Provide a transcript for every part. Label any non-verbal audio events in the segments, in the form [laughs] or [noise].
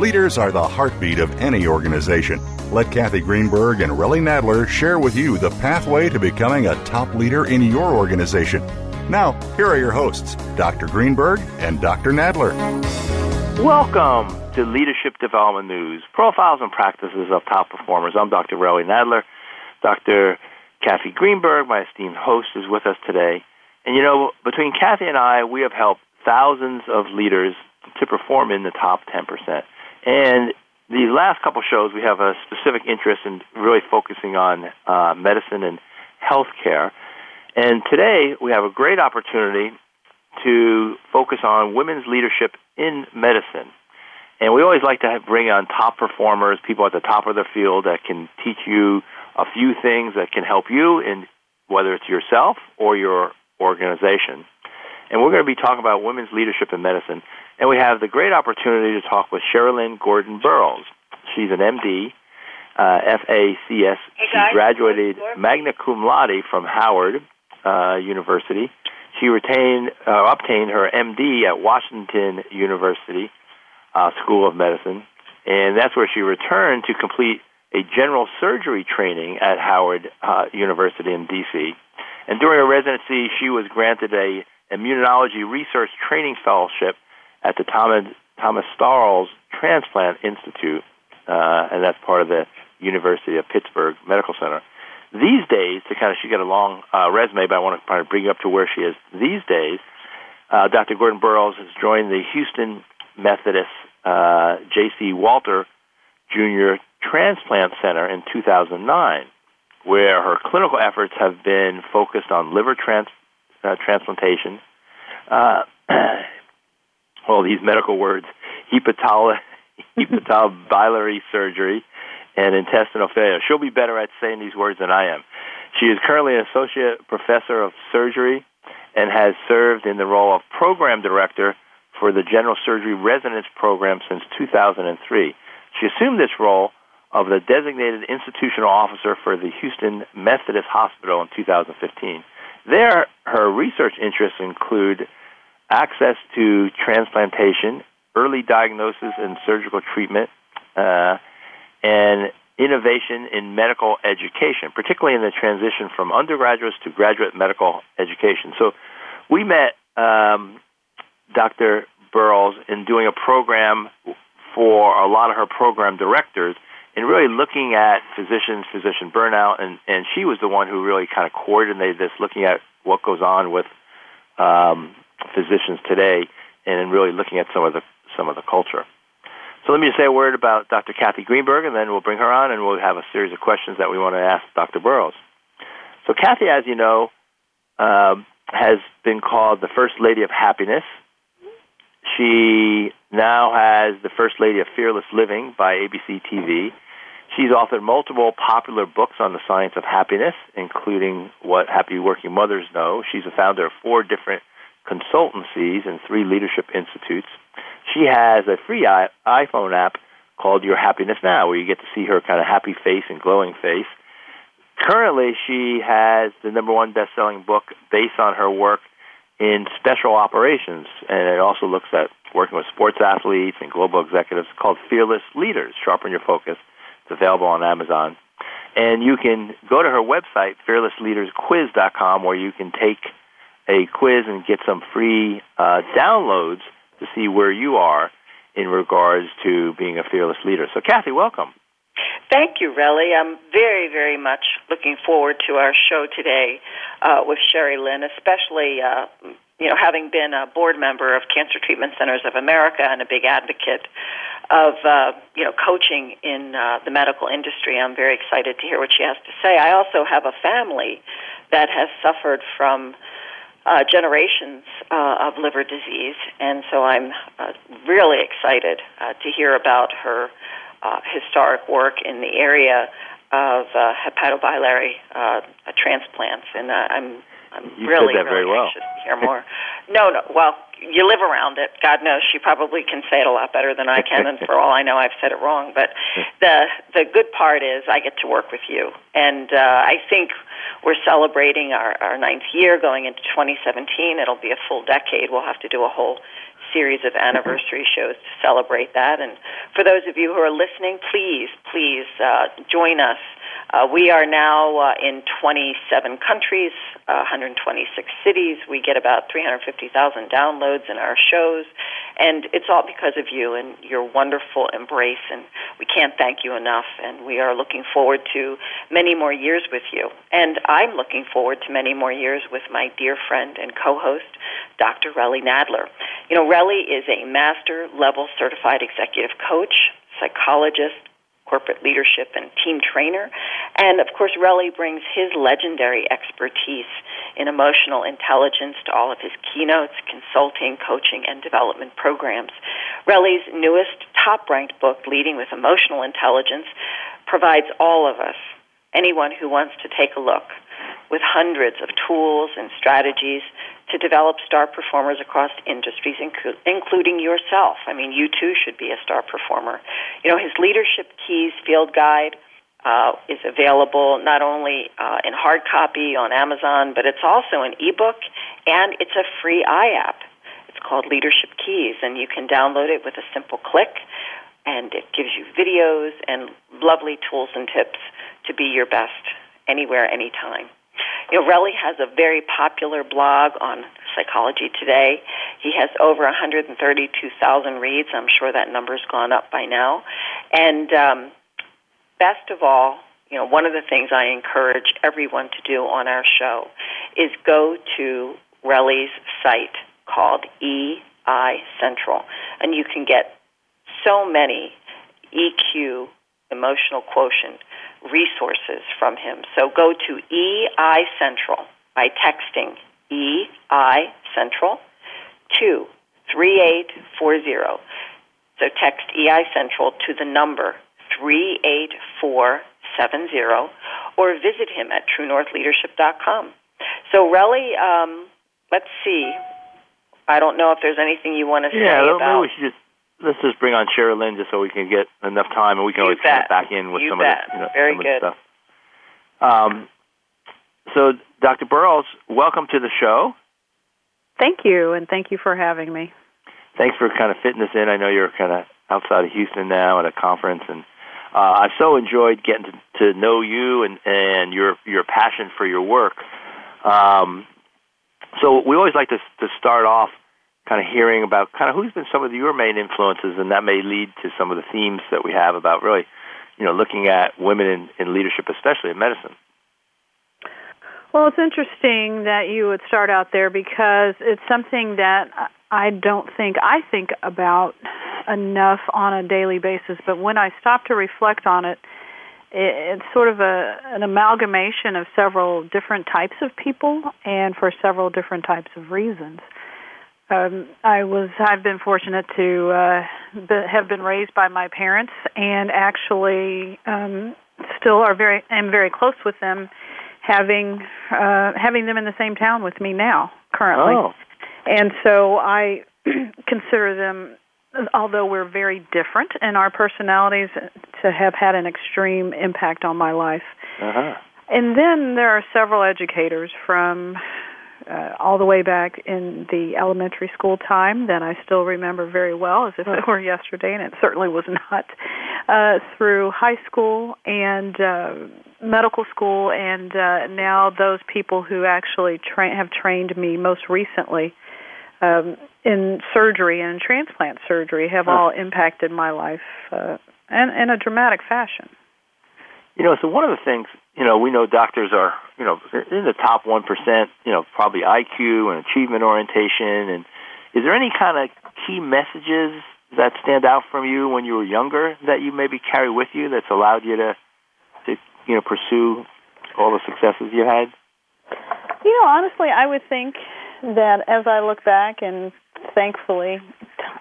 Leaders are the heartbeat of any organization. Let Kathy Greenberg and Relly Nadler share with you the pathway to becoming a top leader in your organization. Now, here are your hosts, Dr. Greenberg and Dr. Nadler. Welcome to Leadership Development News Profiles and Practices of Top Performers. I'm Dr. Relly Nadler. Dr. Kathy Greenberg, my esteemed host, is with us today. And you know, between Kathy and I, we have helped thousands of leaders to perform in the top 10%. And these last couple shows, we have a specific interest in really focusing on uh, medicine and healthcare. And today, we have a great opportunity to focus on women's leadership in medicine. And we always like to have, bring on top performers, people at the top of their field that can teach you a few things that can help you in whether it's yourself or your organization. And we're going to be talking about women's leadership in medicine. And we have the great opportunity to talk with Sherilyn Gordon Burroughs. She's an MD, uh, FACS. She graduated magna cum laude from Howard uh, University. She retained, uh, obtained her MD at Washington University uh, School of Medicine, and that's where she returned to complete a general surgery training at Howard uh, University in D.C. And during her residency, she was granted a immunology research training fellowship at the Thomas, Thomas Starzl Transplant Institute, uh, and that's part of the University of Pittsburgh Medical Center. These days, to kind of, she got a long uh, resume, but I want to kind of bring you up to where she is. These days, uh, Dr. Gordon Burroughs has joined the Houston Methodist uh, J.C. Walter Jr. Transplant Center in 2009 where her clinical efforts have been focused on liver trans, uh, transplantation, uh, [clears throat] all these medical words, hepatolo- [laughs] hepatobiliary surgery, and intestinal failure. She'll be better at saying these words than I am. She is currently an associate professor of surgery and has served in the role of program director for the general surgery residence program since 2003. She assumed this role of the designated institutional officer for the Houston Methodist Hospital in 2015. There, her research interests include access to transplantation, early diagnosis and surgical treatment, uh, and innovation in medical education, particularly in the transition from undergraduates to graduate medical education. So we met um, Dr. Burroughs in doing a program for a lot of her program directors and really looking at physicians, physician burnout, and, and she was the one who really kind of coordinated this, looking at what goes on with um, physicians today, and really looking at some of the some of the culture. So let me just say a word about Dr. Kathy Greenberg, and then we'll bring her on, and we'll have a series of questions that we want to ask Dr. Burroughs. So Kathy, as you know, um, has been called the First Lady of Happiness. She now has the First Lady of Fearless Living by ABC TV. She's authored multiple popular books on the science of happiness, including What Happy Working Mothers Know. She's a founder of four different consultancies and three leadership institutes. She has a free iPhone app called Your Happiness Now, where you get to see her kind of happy face and glowing face. Currently, she has the number one best-selling book based on her work in special operations, and it also looks at working with sports athletes and global executives called Fearless Leaders. Sharpen your focus. It's available on Amazon. And you can go to her website, fearlessleadersquiz.com, where you can take a quiz and get some free uh, downloads to see where you are in regards to being a fearless leader. So, Kathy, welcome. Thank you, Relly. I'm very, very much looking forward to our show today uh, with Lynn, especially uh, you know, having been a board member of Cancer Treatment Centers of America and a big advocate of, uh, you know, coaching in uh, the medical industry, I'm very excited to hear what she has to say. I also have a family that has suffered from uh, generations uh, of liver disease, and so I'm uh, really excited uh, to hear about her uh, historic work in the area of uh, hepatobiliary uh, transplants, and uh, I'm I'm you really, said that very really well. anxious to hear more. no, no. Well, you live around it. God knows she probably can say it a lot better than I can, and for all I know, I've said it wrong. But [laughs] the the good part is I get to work with you, and uh, I think we're celebrating our, our ninth year, going into 2017. It'll be a full decade. We'll have to do a whole series of anniversary shows to celebrate that. And for those of you who are listening, please, please uh, join us. Uh, we are now uh, in 27 countries, uh, 126 cities. We get about 350,000 downloads in our shows, and it's all because of you and your wonderful embrace. And we can't thank you enough. And we are looking forward to many more years with you. And I'm looking forward to many more years with my dear friend and co-host, Dr. Relly Nadler. You know, Relly is a master level certified executive coach, psychologist, corporate leadership and team trainer. And of course, Relly brings his legendary expertise in emotional intelligence to all of his keynotes, consulting, coaching, and development programs. Relly's newest top ranked book, Leading with Emotional Intelligence, provides all of us, anyone who wants to take a look, with hundreds of tools and strategies to develop star performers across industries, inc- including yourself. I mean, you too should be a star performer. You know, his Leadership Keys field guide uh, is available not only uh, in hard copy on Amazon, but it's also an ebook and it's a free iApp. It's called Leadership Keys, and you can download it with a simple click. And it gives you videos and lovely tools and tips to be your best anywhere, anytime. You know, Relly has a very popular blog on Psychology Today. He has over 132,000 reads. I'm sure that number's gone up by now. And um, best of all, you know, one of the things I encourage everyone to do on our show is go to Relly's site called EI Central, and you can get so many EQ, emotional quotient, resources from him. So go to EI Central by texting EI Central to 3840. So text EI Central to the number 38470 or visit him at truenorthleadership.com. So, Relly, um, let's see. I don't know if there's anything you want to say yeah, about. we should just let's just bring on Cheryl Lynn just so we can get enough time and we can You always kind bet. back in with You some bet. of the you know, Very some good. of the stuff. Um, so, Dr. Burroughs, welcome to the show. Thank you, and thank you for having me. Thanks for kind of fitting us in. I know you're kind of outside of Houston now at a conference, and uh, I've so enjoyed getting to, to know you and, and your your passion for your work. Um, so we always like to to start off kind of hearing about kind of who's been some of your main influences, and that may lead to some of the themes that we have about really, you know, looking at women in, in leadership, especially in medicine. Well, it's interesting that you would start out there because it's something that I don't think I think about enough on a daily basis. But when I stop to reflect on it, it's sort of a an amalgamation of several different types of people and for several different types of reasons. Um, I was I've been fortunate to uh, be, have been raised by my parents and actually um, still are very am very close with them, having uh, having them in the same town with me now currently. Oh, And so I [clears throat] consider them, although we're very different in our personalities, to have had an extreme impact on my life. uh-huh. And then there are several educators from uh, all the way back in the elementary school time that I still remember very well as if it were yesterday, and it certainly was not. Uh, through high school and uh, medical school, and uh, now those people who actually tra- have trained me most recently um, in surgery and transplant surgery have all impacted my life uh, in, in a dramatic fashion. You know, so one of the things you know, we know doctors are, you know, in the top 1%, you know, probably IQ and achievement orientation. And is there any kind of key messages that stand out from you when you were younger that you maybe carry with you that's allowed you to, to you know, pursue all the successes you had? You know, honestly, I would think that as I look back and thankfully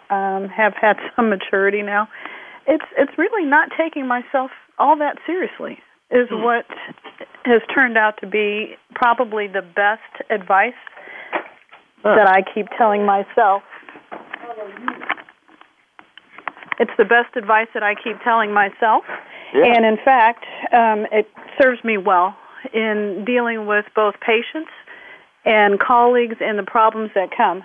um, have had [laughs] some maturity now, it's it's really not taking myself all that seriously is hmm. what has turned out to be probably the best advice huh. that I keep telling myself. It's the best advice that I keep telling myself. Yeah. And in fact, um, it serves me well in dealing with both patients and colleagues and the problems that come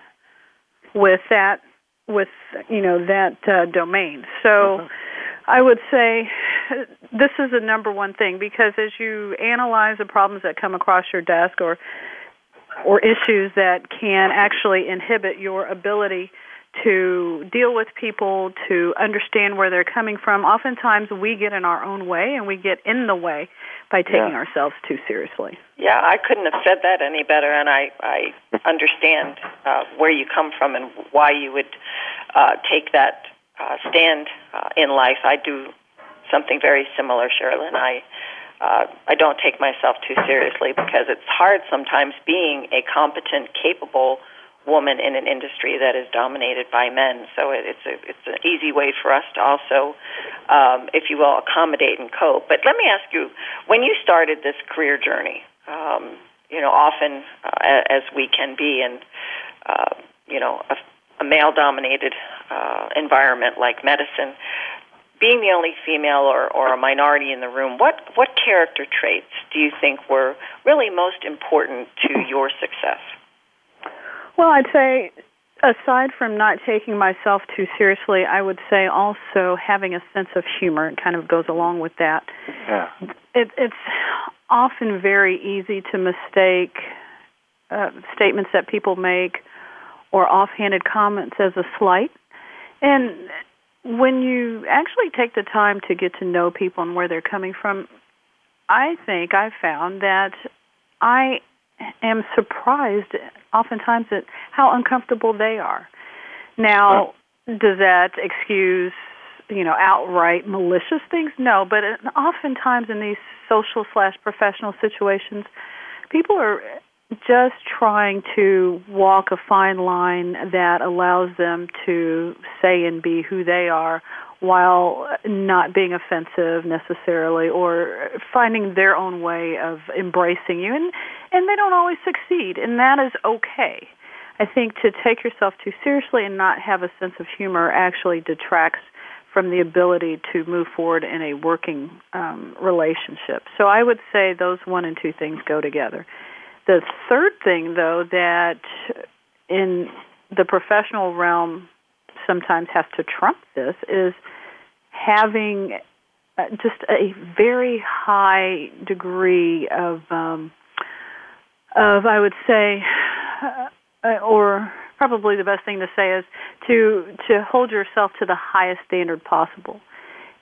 with that with you know that uh, domain. So uh-huh. I would say [laughs] this is the number one thing because as you analyze the problems that come across your desk or or issues that can actually inhibit your ability to deal with people, to understand where they're coming from. Oftentimes we get in our own way and we get in the way by taking yeah. ourselves too seriously. Yeah, I couldn't have said that any better, and I, I understand uh, where you come from and why you would uh, take that uh, stand uh, in life. I do something very similar, Sherilyn. I uh, I don't take myself too seriously because it's hard sometimes being a competent, capable woman in an industry that is dominated by men. So it, it's a it's an easy way for us to also, um, if you will, accommodate and cope. But let me ask you, when you started this career journey, um, you know, often uh, as we can be in, uh, you know, a, a male-dominated uh, environment like medicine, being the only female or, or a minority in the room, what, what character traits do you think were really most important to your success? Well, I'd say aside from not taking myself too seriously, I would say also having a sense of humor. It kind of goes along with that. Yeah. It, it's often very easy to mistake uh, statements that people make or offhanded comments as a slight. And when you actually take the time to get to know people and where they're coming from, I think I've found that I am surprised oftentimes at how uncomfortable they are. Now, does that excuse, you know, outright malicious things? No, but oftentimes in these social slash professional situations, people are just trying to walk a fine line that allows them to say and be who they are while not being offensive necessarily or finding their own way of embracing you. And and they don't always succeed and that is okay. I think to take yourself too seriously and not have a sense of humor actually detracts from the ability to move forward in a working um, relationship. So i would say those one and two things go together the third thing though that in the professional realm sometimes has to trump this is having uh, just a very high degree of um, of I would say, uh, or probably the best thing to say is to to hold yourself to the highest standard possible.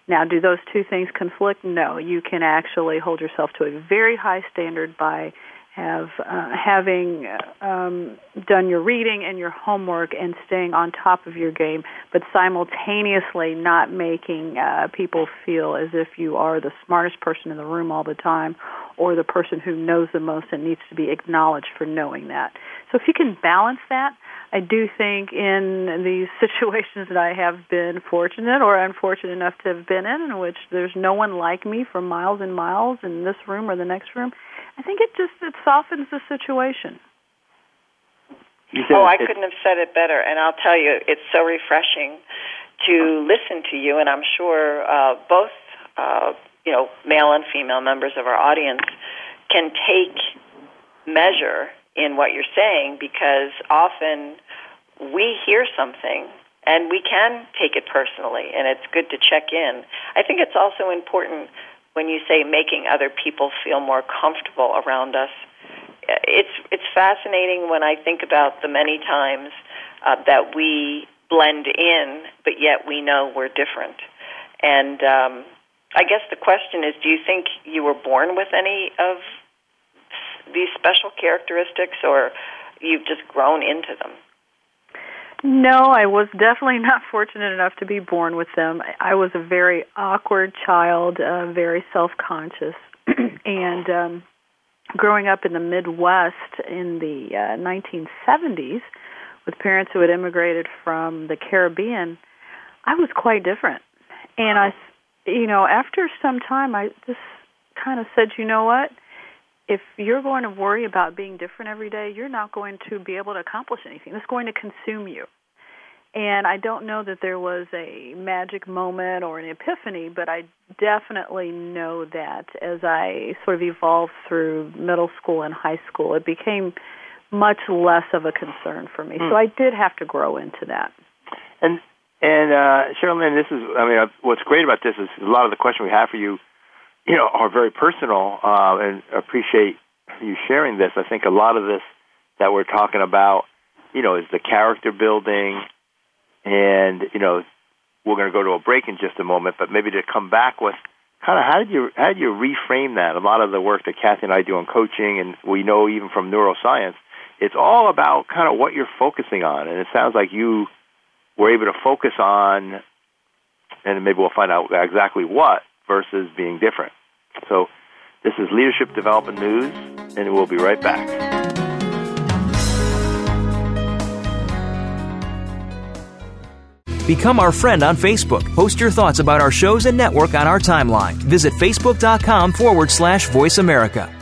Now, do those two things conflict? No, you can actually hold yourself to a very high standard by have uh, having um, done your reading and your homework and staying on top of your game, but simultaneously not making uh, people feel as if you are the smartest person in the room all the time or the person who knows the most and needs to be acknowledged for knowing that. So if you can balance that, I do think in these [laughs] situations that I have been fortunate or unfortunate enough to have been in, in which there's no one like me for miles and miles in this room or the next room, I think it just it softens the situation. Oh, I couldn't have said it better. And I'll tell you, it's so refreshing to listen to you. And I'm sure uh, both, uh, you know, male and female members of our audience can take measure in what you're saying because often we hear something and we can take it personally, and it's good to check in. I think it's also important when you say making other people feel more comfortable around us. It's it's fascinating when I think about the many times uh, that we blend in, but yet we know we're different. And um, I guess the question is do you think you were born with any of these special characteristics or you've just grown into them? No, I was definitely not fortunate enough to be born with them. I was a very awkward child, uh, very self-conscious, [clears throat] and um, growing up in the Midwest in the uh, 1970s with parents who had immigrated from the Caribbean, I was quite different. And I, you know, after some time, I just kind of said, you know what? If you're going to worry about being different every day, you're not going to be able to accomplish anything. It's going to consume you. And I don't know that there was a magic moment or an epiphany, but I definitely know that as I sort of evolved through middle school and high school, it became much less of a concern for me. Mm. So I did have to grow into that. And and uh, Sherilyn, this is I mean, what's great about this is a lot of the questions we have for you, you know, are very personal, uh, and appreciate you sharing this. I think a lot of this that we're talking about, you know, is the character building and you know we're going to go to a break in just a moment, but maybe to come back with kind of how did you how did you reframe that? A lot of the work that Kathy and I do on coaching, and we know even from neuroscience, it's all about kind of what you're focusing on, and it sounds like you were able to focus on, and maybe we'll find out exactly what versus being different. So, this is Leadership Development News, and we'll be right back. Become our friend on Facebook. Post your thoughts about our shows and network on our timeline. Visit facebook.com forward slash voice America.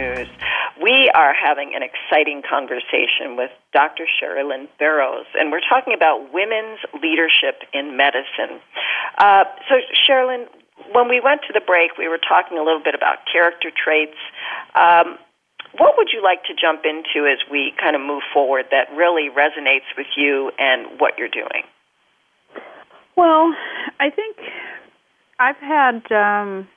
We are having an exciting conversation with Dr. Sherilyn Burroughs, and we're talking about women's leadership in medicine. Uh, so, Sherilyn, when we went to the break, we were talking a little bit about character traits. Um, what would you like to jump into as we kind of move forward that really resonates with you and what you're doing? Well, I think I've had. Um,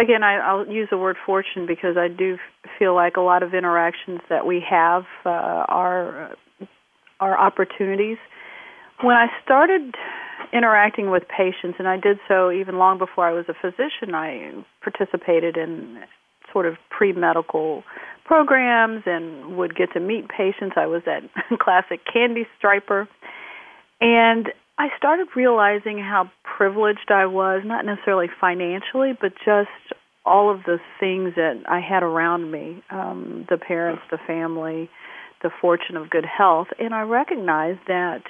again, I, I'll use the word fortune because I do feel like a lot of interactions that we have uh, are uh, are opportunities. When I started interacting with patients, and I did so even long before I was a physician, I participated in sort of pre-medical programs and would get to meet patients. I was that [laughs] classic candy striper. And I started realizing how privileged I was, not necessarily financially, but just all of the things that I had around me um, the parents, the family, the fortune of good health. And I recognized that,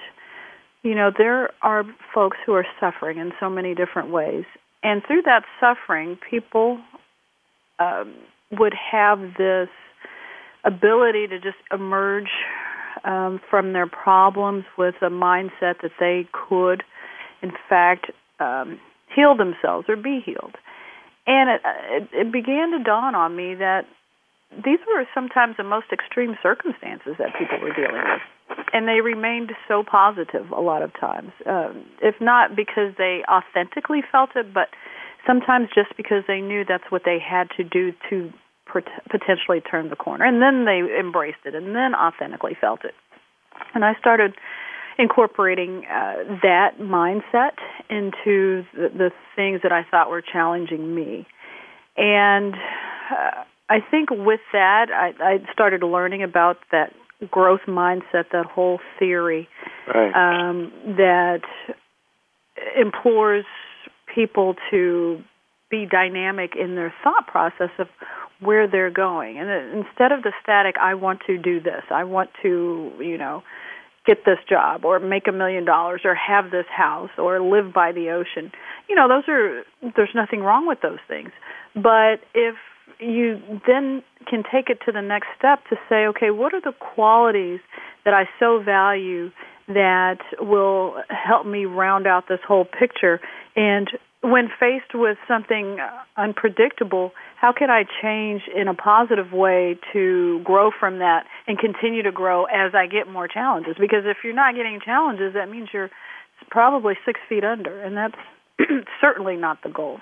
you know, there are folks who are suffering in so many different ways. And through that suffering, people um, would have this ability to just emerge um, from their problems with a mindset that they could, in fact, um, heal themselves or be healed. And it, it, began to dawn on me that these were sometimes the most extreme circumstances that people were dealing with. And they remained so positive a lot of times, um, if not because they authentically felt it, but sometimes just because they knew that's what they had to do to potentially turn the corner. And then they embraced it and then authentically felt it. And I started incorporating uh, that mindset into the, the things that I thought were challenging me. And uh, I think with that, I, I started learning about that growth mindset, that whole theory right. um, that implores people to be dynamic in their thought process of where they're going. And instead of the static, I want to do this, I want to, you know, get this job or make a million dollars or have this house or live by the ocean. You know, those are, there's nothing wrong with those things. But if you then can take it to the next step to say, okay, what are the qualities that I so value that will help me round out this whole picture? And when faced with something unpredictable, how can I change in a positive way to grow from that and continue to grow as I get more challenges? Because if you're not getting challenges, that means you're probably six feet under, and that's [clears throat] certainly not the goal.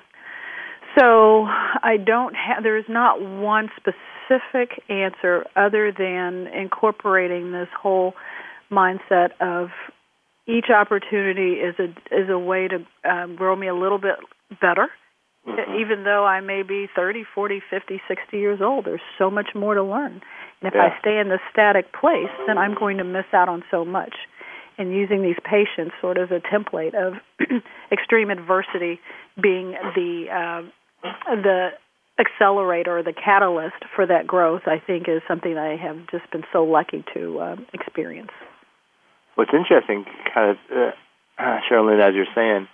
So I don't have, there is not one specific answer other than incorporating this whole mindset of each opportunity is a is a way to um, grow me a little bit better. Mm-hmm. Even though I may be 30, 40, 50, 60 years old, there's so much more to learn. And if yeah. I stay in the static place, then I'm going to miss out on so much. And using these patients sort of as a template of [clears throat] extreme adversity being the uh, the accelerator or the catalyst for that growth, I think, is something I have just been so lucky to uh, experience. What's interesting, kind of, uh, uh, Sherilyn, as you're saying,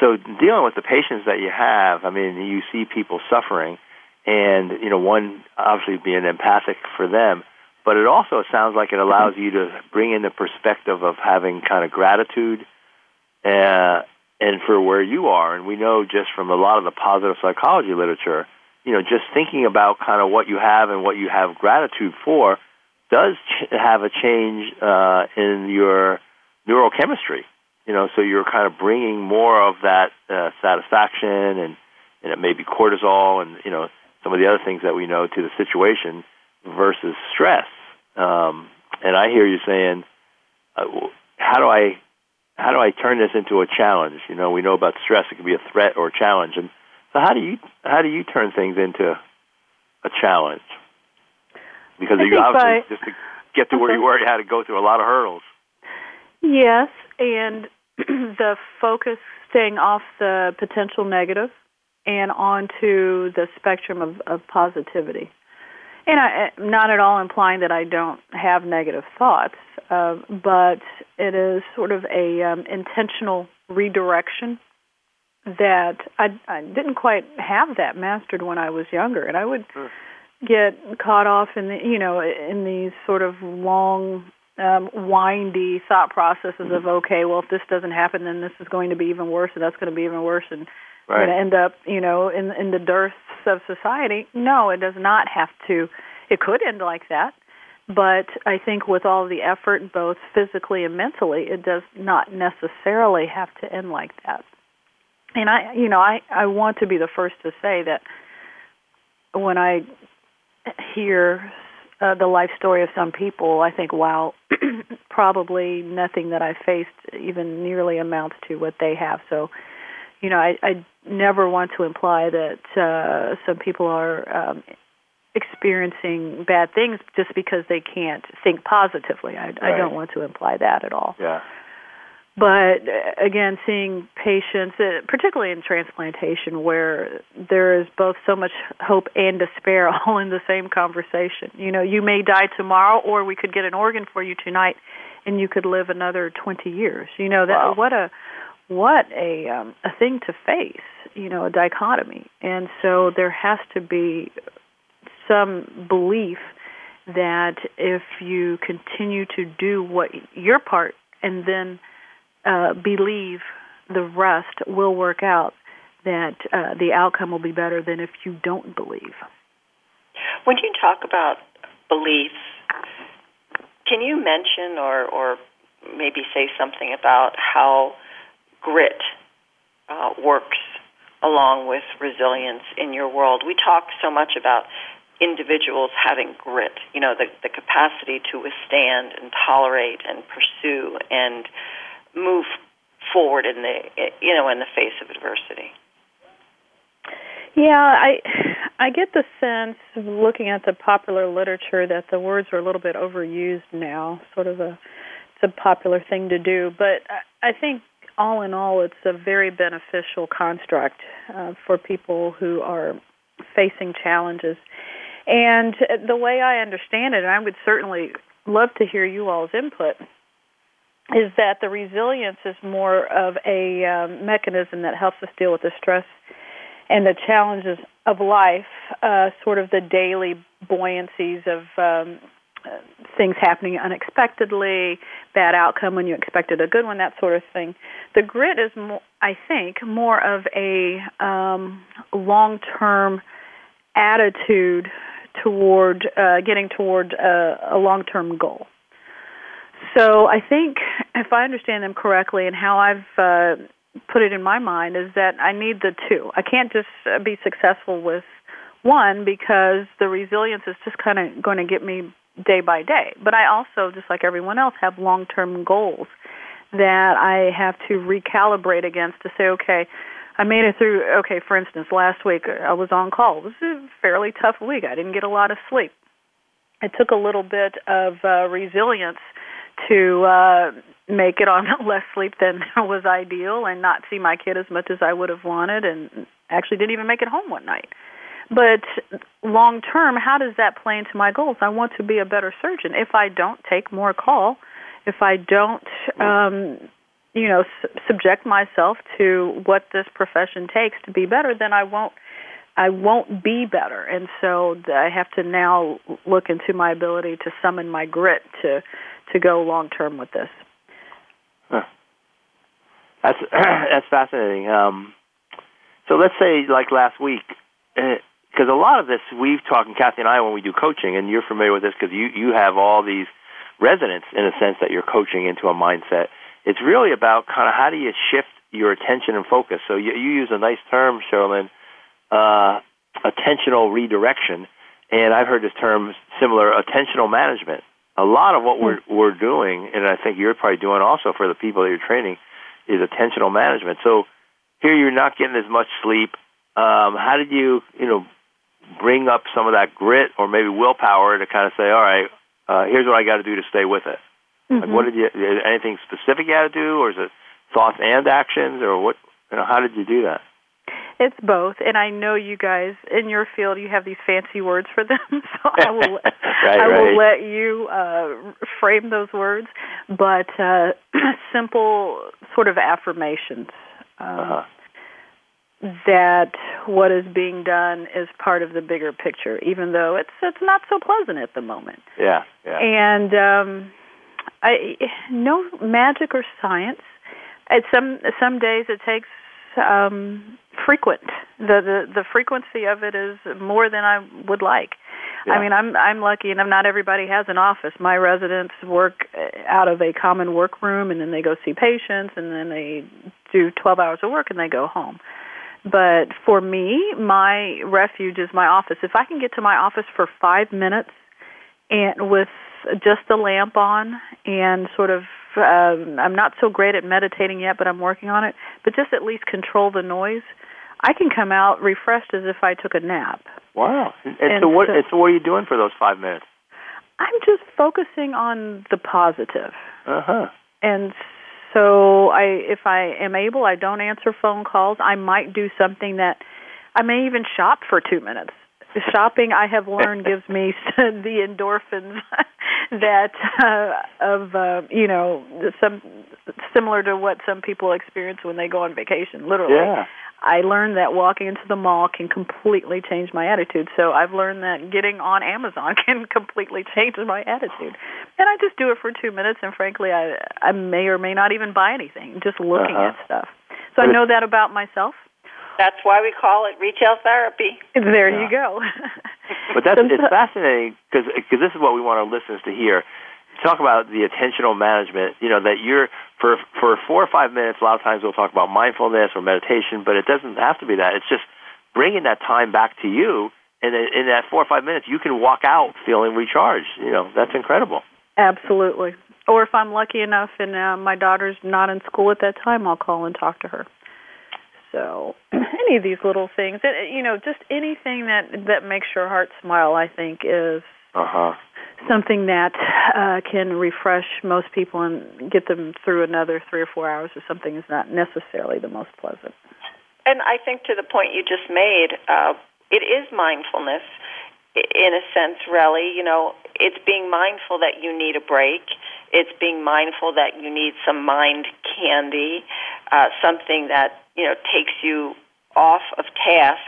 so dealing with the patients that you have, I mean, you see people suffering, and you know, one obviously being empathic for them, but it also sounds like it allows you to bring in the perspective of having kind of gratitude uh, and for where you are. And we know just from a lot of the positive psychology literature, you know, just thinking about kind of what you have and what you have gratitude for does ch- have a change uh, in your neurochemistry. You know, so you're kind of bringing more of that uh, satisfaction and and it may be cortisol and you know some of the other things that we know to the situation versus stress. Um, and I hear you saying, uh, how do I how do I turn this into a challenge? You know, we know about stress; it can be a threat or a challenge. And so, how do you how do you turn things into a challenge? Because I you [laughs] obviously by, just to get to where you were, you had to go through a lot of hurdles. Yes, and [clears throat] the focus staying off the potential negative and onto the spectrum of, of positivity. And I, not at all implying that I don't have negative thoughts, uh, but it is sort of a um, intentional redirection that I, I didn't quite have that mastered when I was younger, and I would sure. Get caught off in the you know in these sort of long um, windy thought processes of okay, well if this doesn't happen, then this is going to be even worse, and that's going to be even worse, and right. we're going to end up you know in in the dearths of society. No, it does not have to. It could end like that, but I think with all the effort, both physically and mentally, it does not necessarily have to end like that. And I, you know, I I want to be the first to say that when I hear uh, the life story of some people, I think, wow, [clears throat] probably nothing that I faced even nearly amounts to what they have. So, you know, I, I never want to imply that uh, some people are um, experiencing bad things just because they can't think positively. I, right. I don't want to imply that at all. Yeah. But uh, again, seeing patients, uh, particularly in transplantation, where there is both so much hope and despair [laughs] all in the same conversation. You know, you may die tomorrow, or we could get an organ for you tonight, and you could live another 20 years. You know, that wow. what a what a um, a thing to face. you know a dichotomy, and so there has to be some belief that if you continue to do what your part and then uh, believe the rest will work out, that uh, the outcome will be better than if you don't believe. When you talk about beliefs, can you mention or, or maybe say something about how grit uh, works along with resilience in your world? We talk so much about individuals having grit, you know, the, the capacity to withstand and tolerate and pursue and move forward in the you know in the face of adversity. Yeah, I I get the sense looking at the popular literature that the words are a little bit overused now, sort of a it's a popular thing to do, but I think all in all it's a very beneficial construct uh, for people who are facing challenges. And the way I understand it, I would certainly love to hear you all's input, is that the resilience is more of a um, mechanism that helps us deal with the stress and the challenges of life, uh, sort of the daily buoyancies of um, uh, things happening unexpectedly, bad outcome when you expected a good one, that sort of thing. The grit is, more, I think, more of a um, long-term attitude toward uh, getting toward a, a long-term goal. So I think, if I understand them correctly, and how I've uh, put it in my mind is that I need the two. I can't just uh, be successful with one because the resilience is just kind of going to get me day by day. But I also, just like everyone else, have long term goals that I have to recalibrate against to say, okay, I made it through. Okay, for instance, last week I was on call. It was a fairly tough week. I didn't get a lot of sleep. It took a little bit of uh, resilience to uh, make it on [laughs] less sleep than [laughs] was ideal and not see my kid as much as I would have wanted and actually didn't even make it home one night. But long term, how does that play into my goals? I want to be a better surgeon. If I don't take more call, if I don't, um, you know, subject myself to what this profession takes to be better, then I won't. I won't be better, and so I have to now look into my ability to summon my grit to to go long term with this. Huh. That's [clears throat] that's fascinating. Um, so let's say like last week, because uh, a lot of this we've talked, and Kathy and I, when we do coaching, and you're familiar with this because you you have all these residents in a sense that you're coaching into a mindset. It's really about kind of how do you shift your attention and focus. So you, you use a nice term, Sherilyn, uh, attentional redirection, and I've heard this term similar, attentional management a lot of what we're we're doing, and I think you're probably doing also for the people that you're training, is attentional management. So here you're not getting as much sleep. Um, how did you you know bring up some of that grit or maybe willpower to kind of say, all right, uh, here's what I got to do to stay with it. Mm-hmm. Like what did you anything specific you had to do, or is it thoughts and actions, or what? You know, how did you do that? It's both, and I know you guys in your field you have these fancy words for them, [laughs] so I will [laughs] right, I will right. let you uh, frame those words. But uh, [clears throat] simple sort of affirmations um, uh-huh. that what is being done is part of the bigger picture, even though it's it's not so pleasant at the moment. Yeah, yeah. And um, I no magic or science. At some some days it takes um, frequent. The, the the frequency of it is more than I would like. Yeah. I mean, I'm I'm lucky enough. Not everybody has an office. My residents work uh, out of a common workroom, and then they go see patients, and then they do 12 hours of work, and they go home. But for me, my refuge is my office. If I can get to my office for five minutes, and with just the lamp on, and sort of um, I'm not so great at meditating yet, but I'm working on it. But just at least control the noise. I can come out refreshed as if I took a nap. Wow! And, And so what? so- and so what are you doing for those five minutes? I'm just focusing on the positive. Uh huh. And so I if I am able, I don't answer phone calls. I might do something that I may even shop for 2 minutes. Shopping I have learned gives me [laughs] the endorphins [laughs] that uh, of uh, you know some similar to what some people experience when they go on vacation literally. Yeah. I learned that walking into the mall can completely change my attitude. So I've learned that getting on Amazon [laughs] can completely change my attitude. And I just do it for 2 minutes and frankly I I may or may not even buy anything just looking uh-huh. at stuff. So I know that about myself. That's why we call it retail therapy. There Yeah. you go. [laughs] But that's it's fascinating because because this is what we want our listeners to hear. Talk about the attentional management. You know that you're for for four or five minutes. A lot of times we'll talk about mindfulness or meditation, but it doesn't have to be that. It's just bringing that time back to you, and in in that four or five minutes, you can walk out feeling recharged. You know that's incredible. Absolutely. Or if I'm lucky enough and uh, my daughter's not in school at that time, I'll call and talk to her. So [clears throat] any of these little things, it, you know, just anything that that makes your heart smile, I think, is Uh huh. something that uh, can refresh most people and get them through another three or four hours of something is not necessarily the most pleasant. And I think to the point you just made, uh, it is mindfulness i- in a sense, really. You know, it's being mindful that you need a break. It's being mindful that you need some mind candy, uh, something that, you know, takes you off of task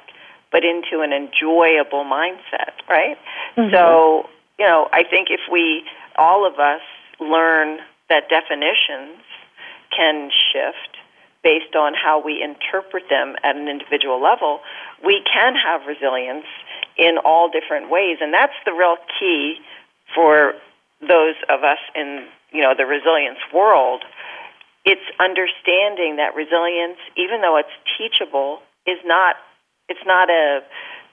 but into an enjoyable mindset, right? So, you know, I think if we, all of us, learn that definitions can shift based on how we interpret them at an individual level, we can have resilience in all different ways. And that's the real key for those of us in, you know, the resilience world. It's understanding that resilience, even though it's teachable, is not it's not a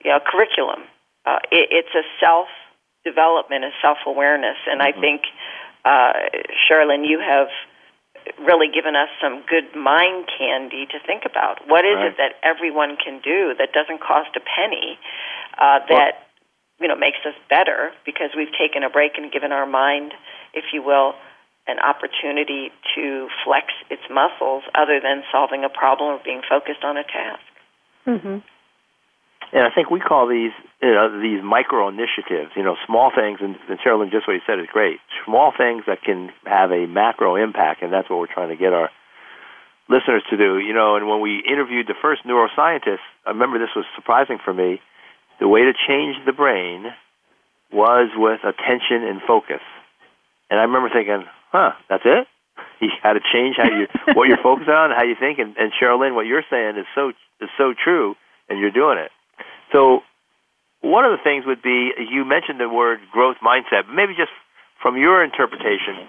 you know curriculum. Uh, it, it's a self development, a self awareness, and I think, uh, Sherilyn, you have really given us some good mind candy to think about. What is Right. it that everyone can do that doesn't cost a penny? Uh, that you know makes us better because we've taken a break and given our mind, if you will, an opportunity to flex its muscles other than solving a problem or being focused on a task. Mm-hmm. And I think we call these, you know, these micro initiatives. You know, small things, and, and Sherilyn, just what you said is great. Small things that can have a macro impact, and that's what we're trying to get our listeners to do. You know, and when we interviewed the first neuroscientist, I remember this was surprising for me. The way to change the brain was with attention and focus. And I remember thinking, huh, that's it? [laughs] You got to change how you [laughs] what you're focused on, how you think, and, and Sherilyn, what you're saying is so is so true, and you're doing it. So, one of the things would be you mentioned the word growth mindset. Maybe just from your interpretation,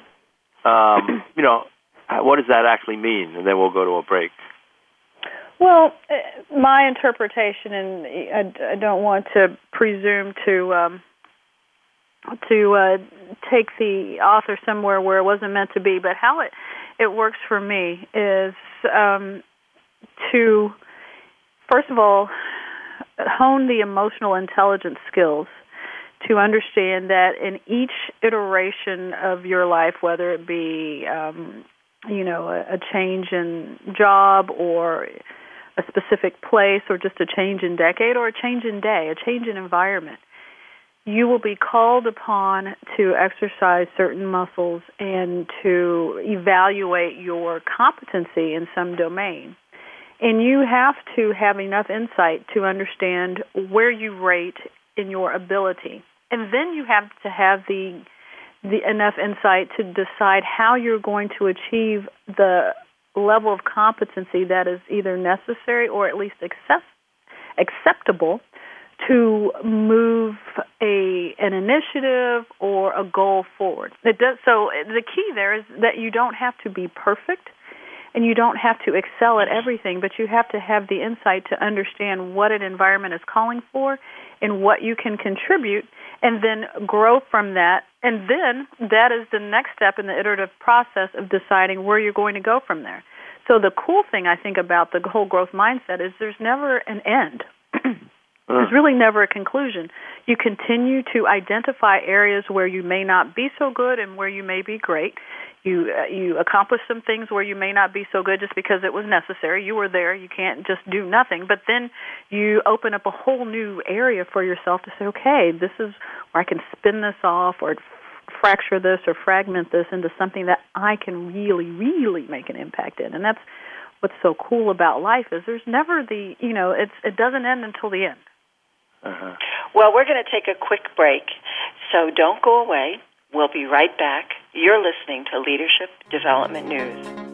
um, [clears throat] you know, what does that actually mean? And then we'll go to a break. Well, uh, my interpretation, and I, don't want to presume to um, to uh, take the author somewhere where it wasn't meant to be, but how it it works for me is um, to first of all hone the emotional intelligence skills to understand that in each iteration of your life, whether it be um, you know a, a change in job or a specific place or just a change in decade or a change in day, a change in environment, you will be called upon to exercise certain muscles and to evaluate your competency in some domain. And you have to have enough insight to understand where you rate in your ability. And then you have to have the, the enough insight to decide how you're going to achieve the level of competency that is either necessary or at least acceptable to move a an initiative or a goal forward. It does so the key there is that you don't have to be perfect and you don't have to excel at everything, but you have to have the insight to understand what an environment is calling for and what you can contribute and then grow from that. And then that is the next step in the iterative process of deciding where you're going to go from there. So the cool thing I think about the whole growth mindset is there's never an end. [clears throat] There's really never a conclusion. You continue to identify areas where you may not be so good and where you may be great. You uh, you accomplish some things where you may not be so good just because it was necessary. You were there. You can't just do nothing. But then you open up a whole new area for yourself to say, okay, this is where I can spin this off or fracture this or fragment this into something that I can really, really make an impact in. And that's what's so cool about life is there's never the you know it's it doesn't end until the end. Uh-huh. Well, we're going to take a quick break, so don't go away. We'll be right back. You're listening to Leadership Development News.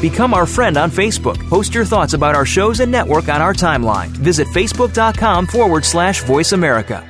Become our friend on Facebook. Post your thoughts about our shows and network on our timeline. Visit facebook.com forward slash voice America.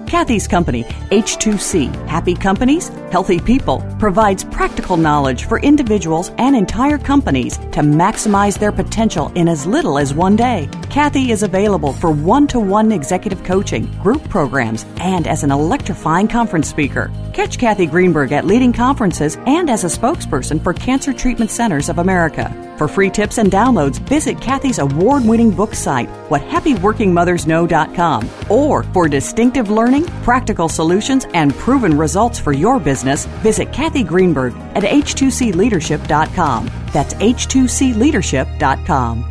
Cathy's company, H2C, Happy Companies, Healthy People, provides practical knowledge for individuals and entire companies to maximize their potential in as little as one day. Cathy is available for one to one executive coaching, group programs, and as an electrifying conference speaker. Catch Cathy Greenberg at leading conferences and as a spokesperson for Cancer Treatment Centers of America. For free tips and downloads, visit Cathy's award winning book site, whathappyworkingmothersknow.com. Or for distinctive learning, practical solutions, and proven results for your business, visit Cathy Greenberg at h2cleadership.com. That's h2cleadership.com.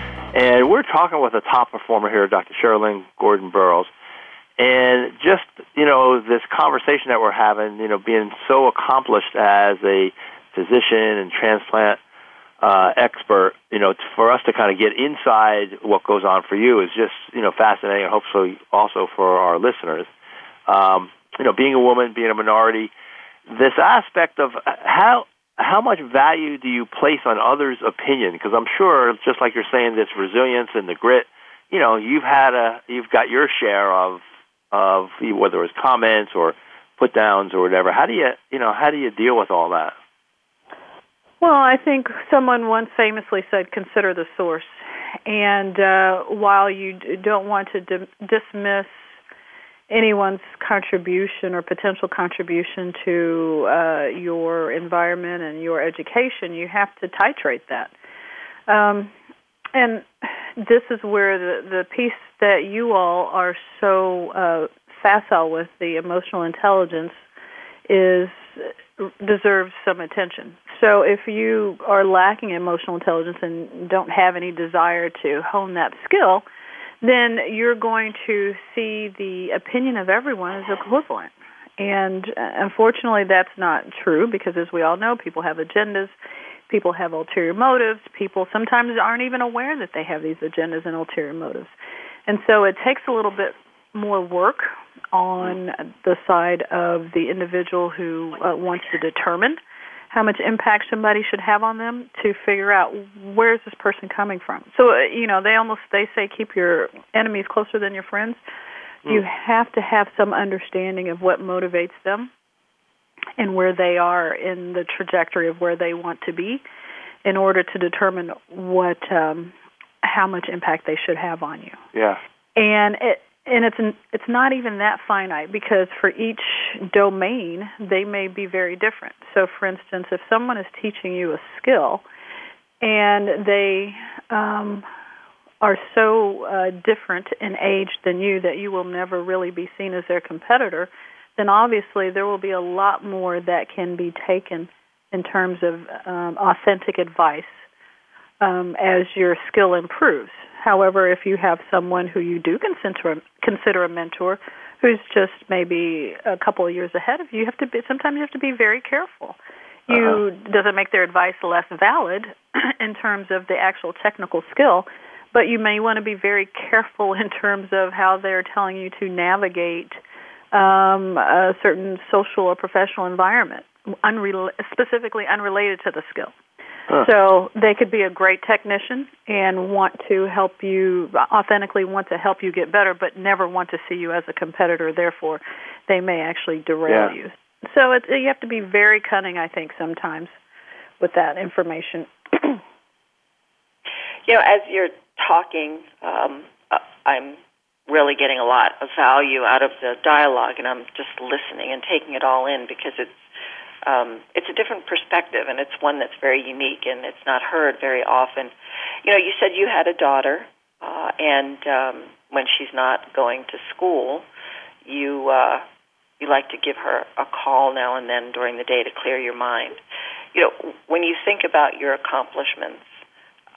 And we're talking with a top performer here, Dr. Sherilyn Gordon Burroughs. And just, you know, this conversation that we're having, you know, being so accomplished as a physician and transplant uh, expert, you know, for us to kind of get inside what goes on for you is just, you know, fascinating and hopefully also for our listeners. Um, you know, being a woman, being a minority, this aspect of how how much value do you place on others' opinion? Because I'm sure, just like you're saying, this resilience and the grit, you know, you've had a, you've got your share of, of whether it's comments or put downs or whatever. How do you, you know, how do you deal with all that? Well, I think someone once famously said, "Consider the source." And uh, while you don't want to di- dismiss anyone's contribution or potential contribution to uh, your environment and your education, you have to titrate that. Um, and this is where the, the piece that you all are so uh, facile with, the emotional intelligence, is deserves some attention. So if you are lacking emotional intelligence and don't have any desire to hone that skill, then you're going to see the opinion of everyone as equivalent. And uh, unfortunately, that's not true because, as we all know, people have agendas, people have ulterior motives, people sometimes aren't even aware that they have these agendas and ulterior motives. And so it takes a little bit more work on the side of the individual who uh, wants to determine how much impact somebody should have on them to figure out where is this person coming from. So uh, you know they almost they say keep your enemies closer than your friends. Mm. You have to have some understanding of what motivates them and where they are in the trajectory of where they want to be in order to determine what um how much impact they should have on you. Yeah. And it and it's it's not even that finite because for each domain they may be very different. So, for instance, if someone is teaching you a skill and they um, are so uh, different in age than you that you will never really be seen as their competitor, then obviously there will be a lot more that can be taken in terms of um, authentic advice um, as your skill improves. However, if you have someone who you do consider consider a mentor, who's just maybe a couple of years ahead of you, you have to be sometimes you have to be very careful. You uh-huh. doesn't make their advice less valid [clears throat] in terms of the actual technical skill, but you may want to be very careful [laughs] in terms of how they're telling you to navigate um, a certain social or professional environment, specifically unrelated to the skill. Huh. So they could be a great technician and want to help you authentically want to help you get better, but never want to see you as a competitor. Therefore, they may actually derail yeah. you. So it, you have to be very cunning, I think, sometimes with that information. [clears throat] you know, as you're talking, um, uh, I'm really getting a lot of value out of the dialogue, and I'm just listening and taking it all in because it's um, it's a different perspective, and it's one that's very unique and it's not heard very often. You know, you said you had a daughter, uh, and um, when she's not going to school, you uh, you like to give her a call now and then during the day to clear your mind. You know, when you think about your accomplishments,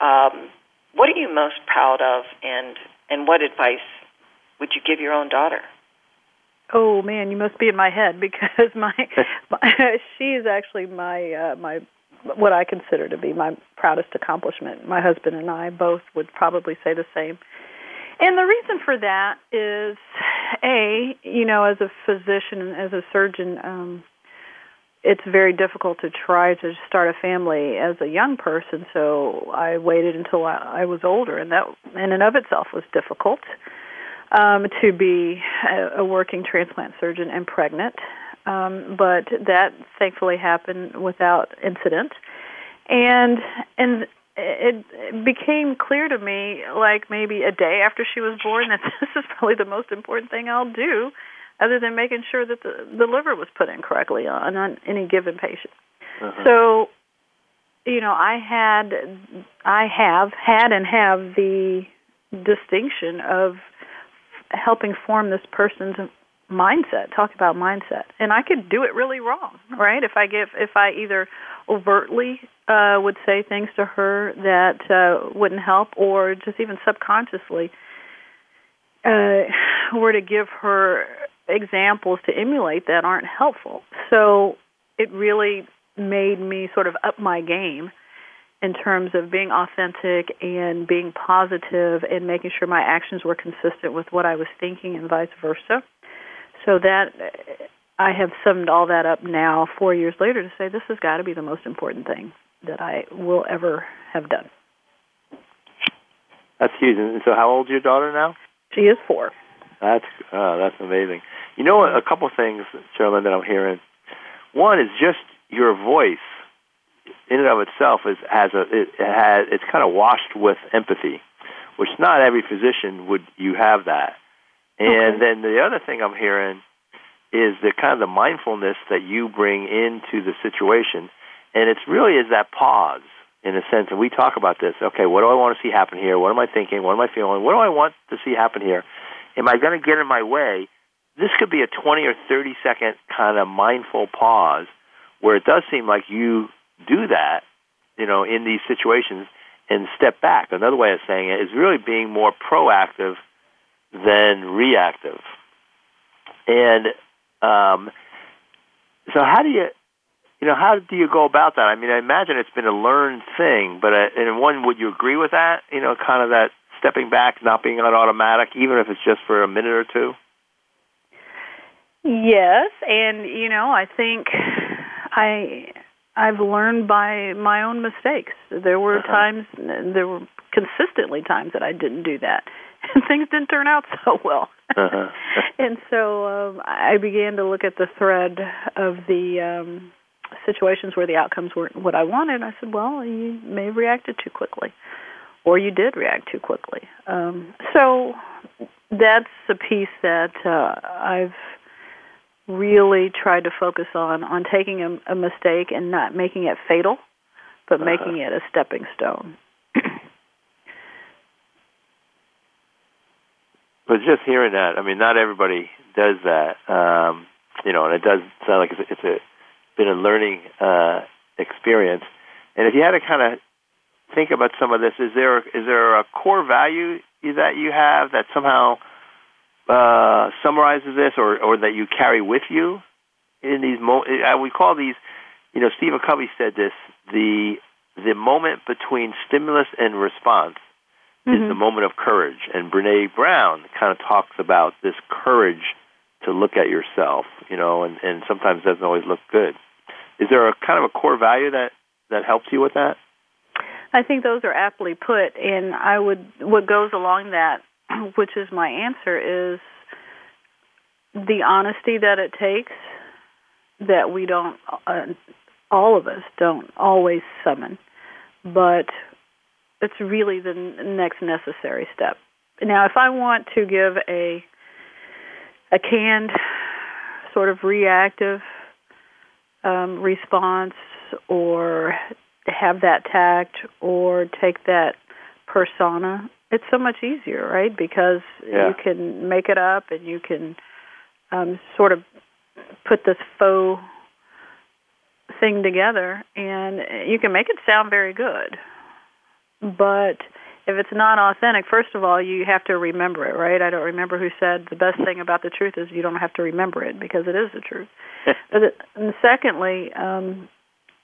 um, what are you most proud of, and and what advice would you give your own daughter? Oh man, you must be in my head because [laughs] my, [laughs] my she is actually my uh, my what I consider to be my proudest accomplishment. My husband and I both would probably say the same. And the reason for that is a, you know, as a physician and as a surgeon, um it's very difficult to try to start a family as a young person. So I waited until I, I was older, and that in and of itself was difficult um, to be a, a working transplant surgeon and pregnant. Um, but that thankfully happened without incident, and and it, it became clear to me, like maybe a day after she was born, that [laughs] this is probably the most important thing I'll do, other than making sure that the the liver was put in correctly on, on any given patient. Uh-huh. So, you know, I had, I have had and have the distinction of helping form this person's mindset talk about mindset. And i could do it really wrong right? If i give if i either overtly uh would say things to her that uh wouldn't help or just even subconsciously uh were to give her examples to emulate that aren't helpful. So it really made me sort of up my game in terms of being authentic and being positive and making sure my actions were consistent with what I was thinking and vice versa. So that I have summed all that up now 4 years later to say this has got to be the most important thing that I will ever have done. That's huge. And so how old is your daughter now? She is 4. That's uh, that's amazing. You know a couple things, Sherilyn, that I'm hearing. One is just your voice in and of itself is has a it has it's kind of washed with empathy, which not every physician would you have that. And okay. then the other thing I'm hearing is the kind of the mindfulness that you bring into the situation, and it's really is that pause in a sense. And we talk about this. Okay, what do I want to see happen here? What am I thinking? What am I feeling? What do I want to see happen here? Am I going to get in my way? This could be a 20 or 30 second kind of mindful pause where it does seem like you do that, you know, in these situations and step back. Another way of saying it is really being more proactive than reactive. And um, so, how do you, you know, how do you go about that? I mean, I imagine it's been a learned thing, but uh, and one, would you agree with that? You know, kind of that stepping back, not being on automatic, even if it's just for a minute or two. Yes, and you know, I think I I've learned by my own mistakes. There were uh-huh. times, there were consistently times that I didn't do that, [laughs] and things didn't turn out so well. Uh-huh. [laughs] and so um, I began to look at the thread of the um, situations where the outcomes weren't what I wanted. I said, "Well, you may have reacted too quickly." or you did react too quickly. Um, so that's a piece that uh, I've really tried to focus on on taking a, a mistake and not making it fatal, but Uh-huh. making it a stepping stone. [clears throat] But just hearing that, I mean, not everybody does that. Um, you know, and it does sound like it's, it's a been a learning uh, experience. And if you had to kind of think about some of this, is there is there a core value that you have that somehow uh, summarizes this, or or that you carry with you in these mo- I we call these, you know, Stephen Covey said this the the moment between stimulus and response is the moment of courage. And Brene Brown kind of talks about this courage to look at yourself, you know, and, and sometimes doesn't always look good. Is there a kind of a core value that, that helps you with that? I think those are aptly put, and I would what goes along that, [clears throat] which is my answer, is the honesty that it takes that we don't, uh, all of us don't always summon, but it's really the next necessary step. Now, if I want to give a a canned, sort of reactive um, response, or have that tact, or take that persona, it's so much easier, right? Because Yeah. you can make it up, and you can um, sort of put this faux thing together, and you can make it sound very good. But if it's not authentic, first of all, you have to remember it, right? I don't remember who said the best thing about the truth is you don't have to remember it because it is the truth. [laughs] But it- and secondly, um,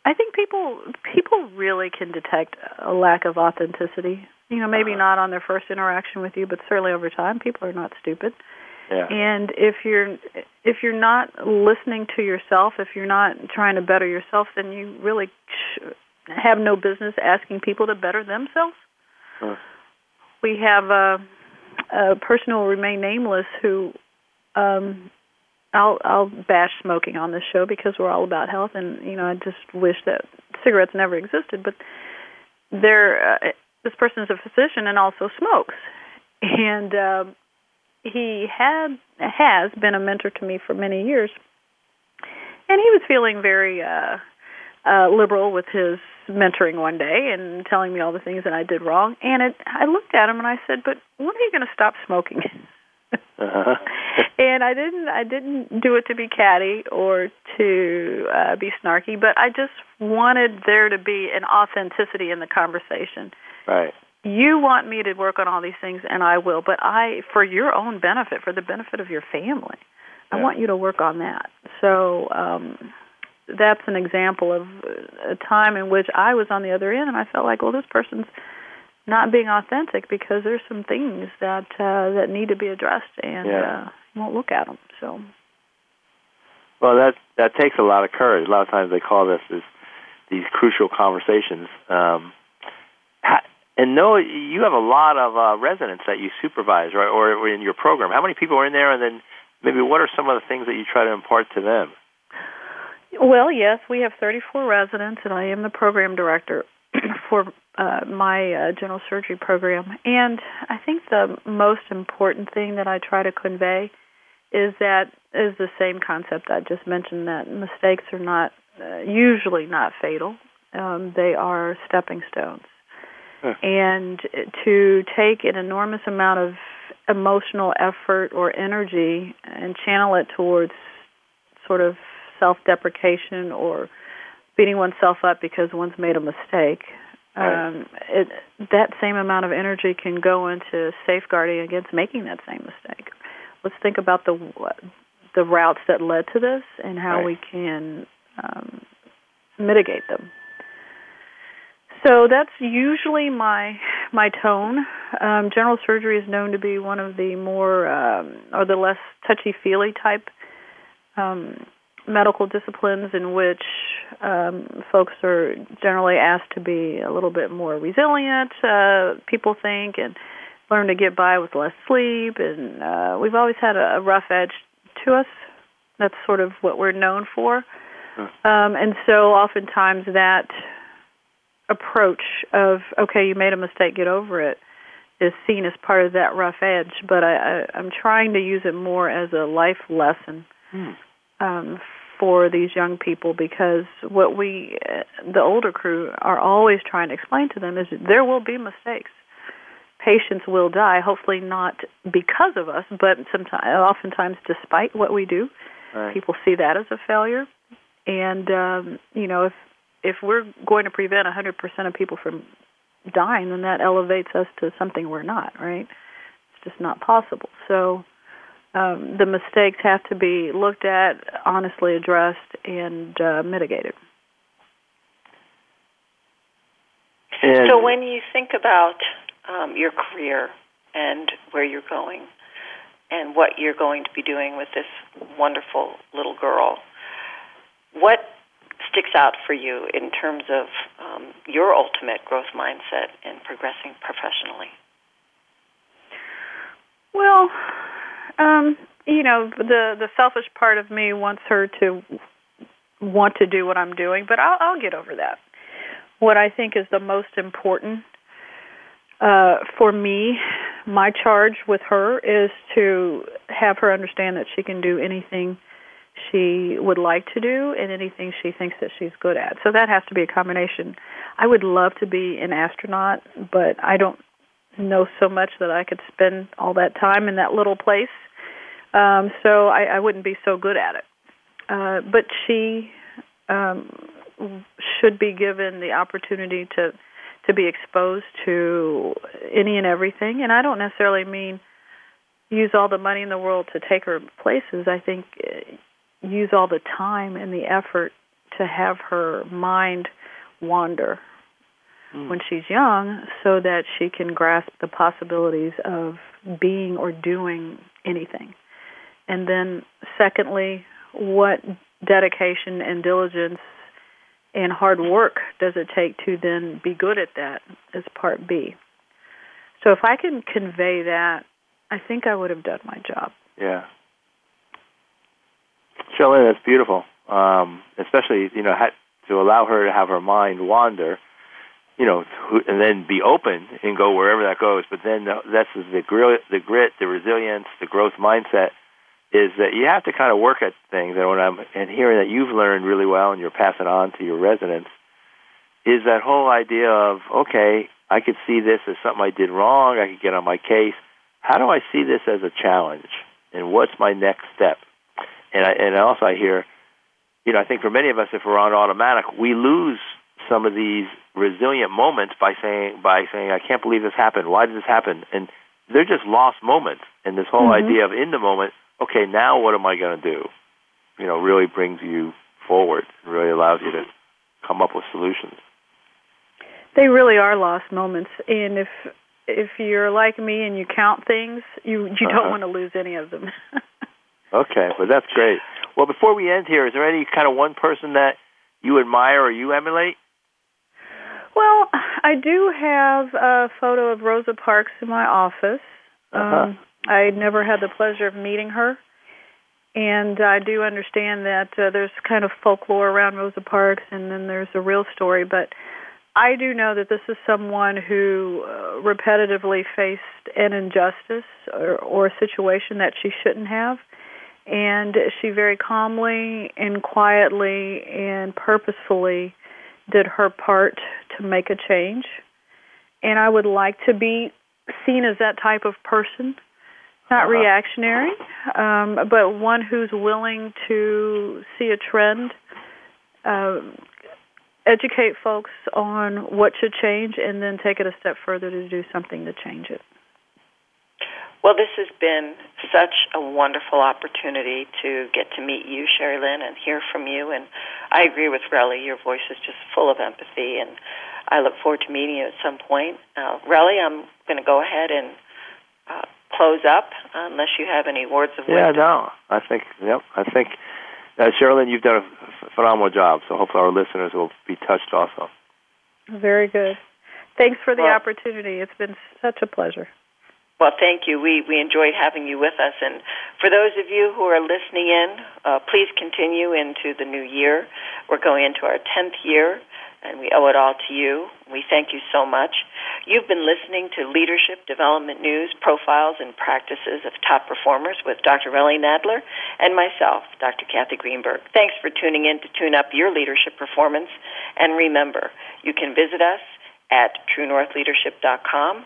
I think people people really can detect a lack of authenticity. You know, maybe not on their first interaction with you, but certainly over time, people are not stupid. Yeah. And if you're if you're not listening to yourself, if you're not trying to better yourself, then you really have no business asking people to better themselves. Huh. We have a, a person who will remain nameless who um I'll I'll bash smoking on this show because we're all about health and you know I just wish that cigarettes never existed but there uh, this person is a physician and also smokes and um he had has been a mentor to me for many years and he was feeling very uh uh liberal with his mentoring one day and telling me all the things that I did wrong and it I looked at him and I said but when are you going to stop smoking Uh-huh. [laughs] and I didn't I didn't do it to be catty or to uh, be snarky, but I just wanted there to be an authenticity in the conversation. Right. You want me to work on all these things, and I will, but I, for your own benefit, for the benefit of your family, I want you to work on that. So um, that's an example of a time in which I was on the other end, and I felt like, well, this person's not being authentic because there's some things that uh, that need to be addressed, and Yeah. uh, you won't look at them. So Well, that that takes a lot of courage. A lot of times they call this is these crucial conversations. Um, and no, you have a lot of uh, residents that you supervise, right, or, or in your program. How many people are in there, and then maybe what are some of the things that you try to impart to them? Well, yes, we have 34 residents, and I am the program director [clears throat] for uh, my uh, general surgery program. And I think the most important thing that I try to convey is that is the same concept I just mentioned that mistakes are not uh, usually not fatal. Um, they are stepping stones. [laughs] And to take an enormous amount of emotional effort or energy and channel it towards sort of self-deprecation or beating oneself up because one's made a mistake. Right. Um, it, that same amount of energy can go into safeguarding against making that same mistake. Let's think about the the routes that led to this and how Right. we can um, mitigate them. So that's usually my my tone. Um, general surgery is known to be one of the more um, or the less touchy feely type um, medical disciplines in which um, folks are generally asked to be a little bit more resilient. Uh, people think and learn to get by with less sleep, and uh, we've always had a, a rough edge to us. That's sort of what we're known for, um, and so oftentimes that approach of okay, you made a mistake, get over it, is seen as part of that rough edge. But I, I, I'm trying to use it more as a life lesson Hmm. um, for these young people because what we, the older crew, are always trying to explain to them is there will be mistakes. Patients will die, hopefully not because of us, but sometimes, oftentimes despite what we do. Right. People see that as a failure, and um, you know if if we're going to prevent 100% of people from dying, then that elevates us to something we're not. Right? It's just not possible. So um, the mistakes have to be looked at, honestly addressed, and uh, mitigated. And So when you think about um, your career and where you're going and what you're going to be doing with this wonderful little girl, what sticks out for you in terms of um, your ultimate growth mindset and progressing professionally? Well, um, you know, the the selfish part of me wants her to want to do what I'm doing, but I'll, I'll get over that. What I think is the most important uh, for me, my charge with her is to have her understand that she can do anything she would like to do and anything she thinks that she's good at. So that has to be a combination. I would love to be an astronaut, but I don't know so much that I could spend all that time in that little place. Um, so I, I wouldn't be so good at it. Uh, but she um, should be given the opportunity to to be exposed to any and everything. And I don't necessarily mean use all the money in the world to take her places. I think use all the time and the effort to have her mind wander mm. when she's young so that she can grasp the possibilities of being or doing anything. And then, secondly, what dedication and diligence and hard work does it take to then be good at that is part B. So if I can convey that, I think I would have done my job. Yeah. Shirley, that's beautiful. Um, especially, you know, to allow her to have her mind wander, you know, and then be open and go wherever that goes. But then the, that's the grit, the grit, the resilience, the growth mindset is that you have to kind of work at things. And when I'm and hearing that you've learned really well and you're passing on to your residents, is that whole idea of okay, I could see this as something I did wrong. I could get on my case. How do I see this as a challenge? And what's my next step? And I, and also I hear, you know, I think for many of us, if we're on automatic, we lose some of these resilient moments by saying by saying I can't believe this happened. Why did this happen? And they're just lost moments. And this whole Mhm. idea of in the moment, okay, now what am I going to do? You know, really brings you forward. Really allows you to come up with solutions. They really are lost moments, and if if you're like me and you count things, you you Uh-huh. don't want to lose any of them. [laughs] Okay, well that's great. Well, before we end here, is there any kind of one person that you admire or you emulate? well, I do have a photo of Rosa Parks in my office. Uh-huh. Um, I never had the pleasure of meeting her, and I do understand that uh, there's kind of folklore around Rosa Parks, and then there's a real story. But I do know that this is someone who uh, repetitively faced an injustice or, or a situation that she shouldn't have, and she very calmly and quietly and purposefully did her part to make a change. And I would like to be seen as that type of person, not Uh-huh. reactionary, um, but one who's willing to see a trend, uh, educate folks on what should change, and then take it a step further to do something to change it. Well, this has been such a wonderful opportunity to get to meet you, Sherilyn, and hear from you. And I agree with Relly. Your voice is just full of empathy, and I look forward to meeting you at some point. Uh, Relly, I'm going to go ahead and uh, close up unless you have any words of Yeah, wisdom. Yeah, no, I think, yep, I think, uh, Sherilyn, you've done a phenomenal job. So hopefully our listeners will be touched also. Very good. Thanks for the Well- opportunity. It's been such a pleasure. Well, thank you. We we enjoyed having you with us, and for those of you who are listening in, uh, please continue into the new year. We're going into our tenth year, and we owe it all to you. We thank you so much. You've been listening to Leadership Development News Profiles and Practices of Top Performers with Dr. Relly Nadler and myself, Dr. Cathy Greenberg. Thanks for tuning in to tune up your leadership performance. And remember, you can visit us at truenorthleadership.com